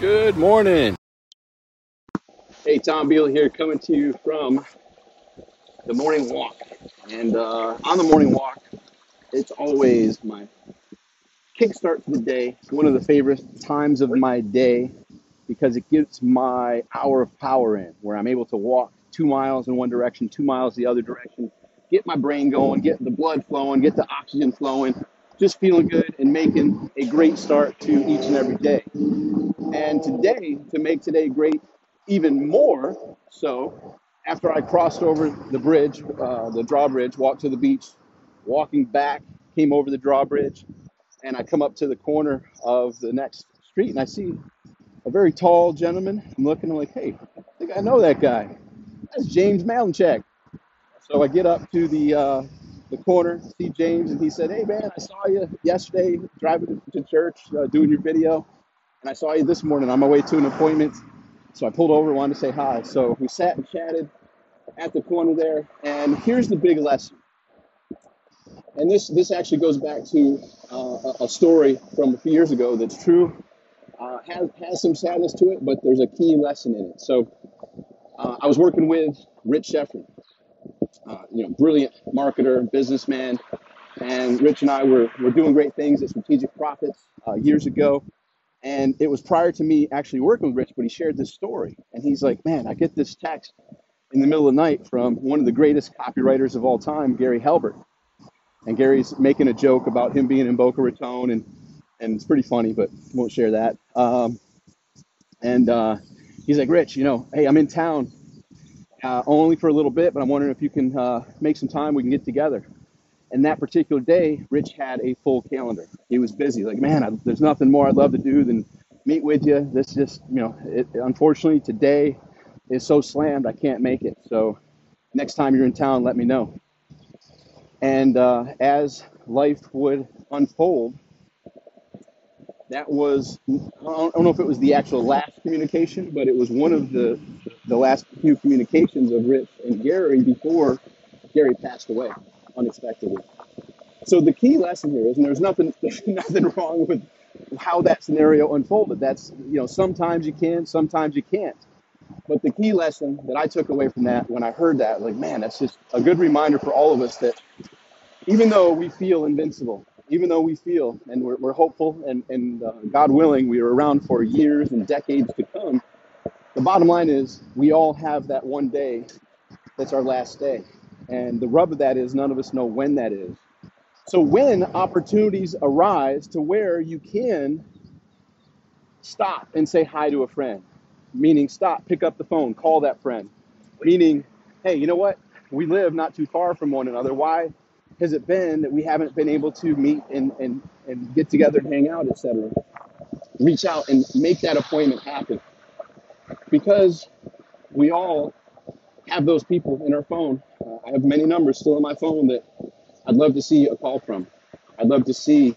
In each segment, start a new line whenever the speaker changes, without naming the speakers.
Good morning. Hey, Tom Beal here, coming to you from the morning walk. And uh, on the morning walk, it's always my kickstart to the day. It's one of the favorite times of my day because it gets my hour of power in, where I'm able to walk two miles in one direction, two miles the other direction, get my brain going, get the blood flowing, get the oxygen flowing, just feeling good and making a great start to each and every day. And today, to make today great even more so, after I crossed over the bridge, uh, the drawbridge, walked to the beach, walking back, came over the drawbridge, and I come up to the corner of the next street and I see a very tall gentleman. I'm looking, I'm like, hey, I think I know that guy. That's James Malinchak. So I get up to the uh, the corner, see James, and he said, hey man, I saw you yesterday driving to church, uh, doing your video. And I saw you this morning on my way to an appointment. So I pulled over, wanted to say hi. So we sat and chatted at the corner there. And here's the big lesson. And this this actually goes back to uh, a story from a few years ago that's true. Uh, has has some sadness to it, but there's a key lesson in it. So uh, I was working with Rich Schefren, uh, you know, brilliant marketer, businessman, and Rich and I were were doing great things at Strategic Profits uh, years ago. And it was prior to me actually working with Rich, but he shared this story. And he's like, Man, I get this text in the middle of the night from one of the greatest copywriters of all time, Gary Halbert. And Gary's making a joke about him being in Boca Raton, and, and it's pretty funny, but won't share that. Um, and uh, he's like, Rich, you know, hey, I'm in town uh, only for a little bit, but I'm wondering if you can uh, make some time, we can get together. And that particular day, Rich had a full calendar. He was busy. Like, man, I, there's nothing more I'd love to do than meet with you. This just, you know, it, unfortunately today is so slammed I can't make it. So next time you're in town, let me know. And uh, as life would unfold, that was I don't know if it was the actual last communication, but it was one of the the last few communications of Rich and Gary before Gary passed away unexpectedly. So the key lesson here is, and there's nothing there's nothing wrong with how that scenario unfolded. That's you know sometimes you can, sometimes you can't. But the key lesson that I took away from that when I heard that, like man, that's just a good reminder for all of us that even though we feel invincible, even though we feel and we're, we're hopeful and, and uh, God willing, we are around for years and decades to come, the bottom line is we all have that one day that's our last day. And the rub of that is none of us know when that is. So when opportunities arise to where you can stop and say hi to a friend, meaning stop, pick up the phone, call that friend, meaning, hey, you know what? We live not too far from one another. Why has it been that we haven't been able to meet and, and, and get together and hang out, etc.? Reach out and make that appointment happen because we all have those people in our phone. I have many numbers still in my phone that I'd love to see a call from. I'd love to see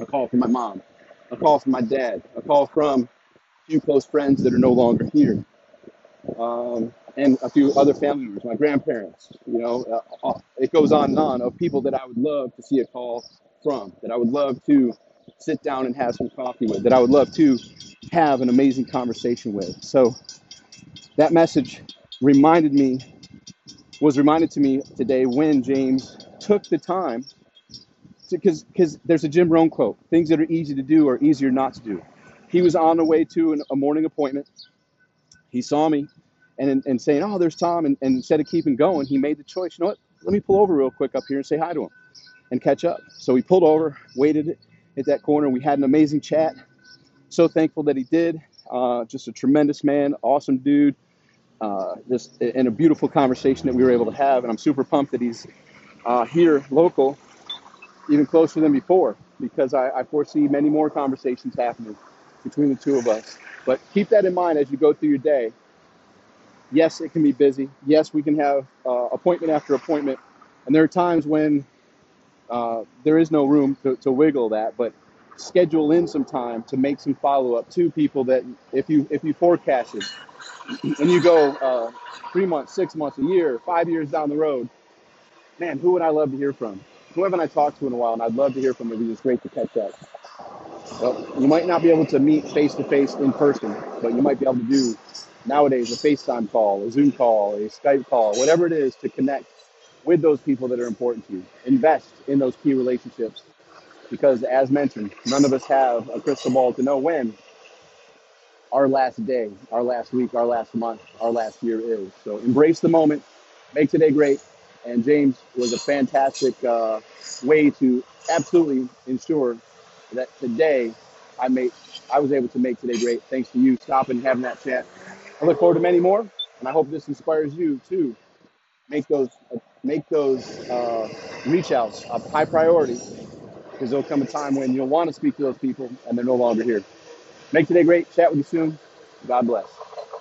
a call from my mom, a call from my dad, a call from a few close friends that are no longer here, um, and a few other family members, my grandparents. You know, uh, uh, it goes on and on of people that I would love to see a call from, that I would love to sit down and have some coffee with, that I would love to have an amazing conversation with. So that message reminded me was reminded to me today when James took the time because because there's a Jim Rohn quote: "Things that are easy to do are easier not to do." He was on the way to an, a morning appointment. He saw me, and and saying, "Oh, there's Tom," and, and instead of keeping going, he made the choice. You know what? Let me pull over real quick up here and say hi to him and catch up. So he pulled over, waited at that corner, we had an amazing chat. So thankful that he did. Uh, just a tremendous man, awesome dude. Uh, just and a beautiful conversation that we were able to have, and I'm super pumped that he's uh, here local even closer than before because I, I foresee many more conversations happening between the two of us. But keep that in mind as you go through your day. Yes, it can be busy. Yes, we can have uh, appointment after appointment. And there are times when uh, there is no room to, to wiggle that, but schedule in some time to make some follow up to people that if you if you forecasted and you go uh, three months, six months, a year, five years down the road, man, who would I love to hear from? Who haven't I talked to in a while? And I'd love to hear from them. It's great to catch up. Well, you might not be able to meet face to face in person, but you might be able to do nowadays a FaceTime call, a Zoom call, a Skype call, whatever it is to connect with those people that are important to you. Invest in those key relationships because, as mentioned, none of us have a crystal ball to know when our last day, our last week, our last month, our last year is. So embrace the moment, make today great. And James was a fantastic uh, way to absolutely ensure that today I made, I was able to make today great. Thanks to you stopping and having that chat. I look forward to many more, and I hope this inspires you to make those make those uh, reach outs a high priority because there'll come a time when you'll want to speak to those people and they're no longer here. Make today great. Chat with you soon. God bless.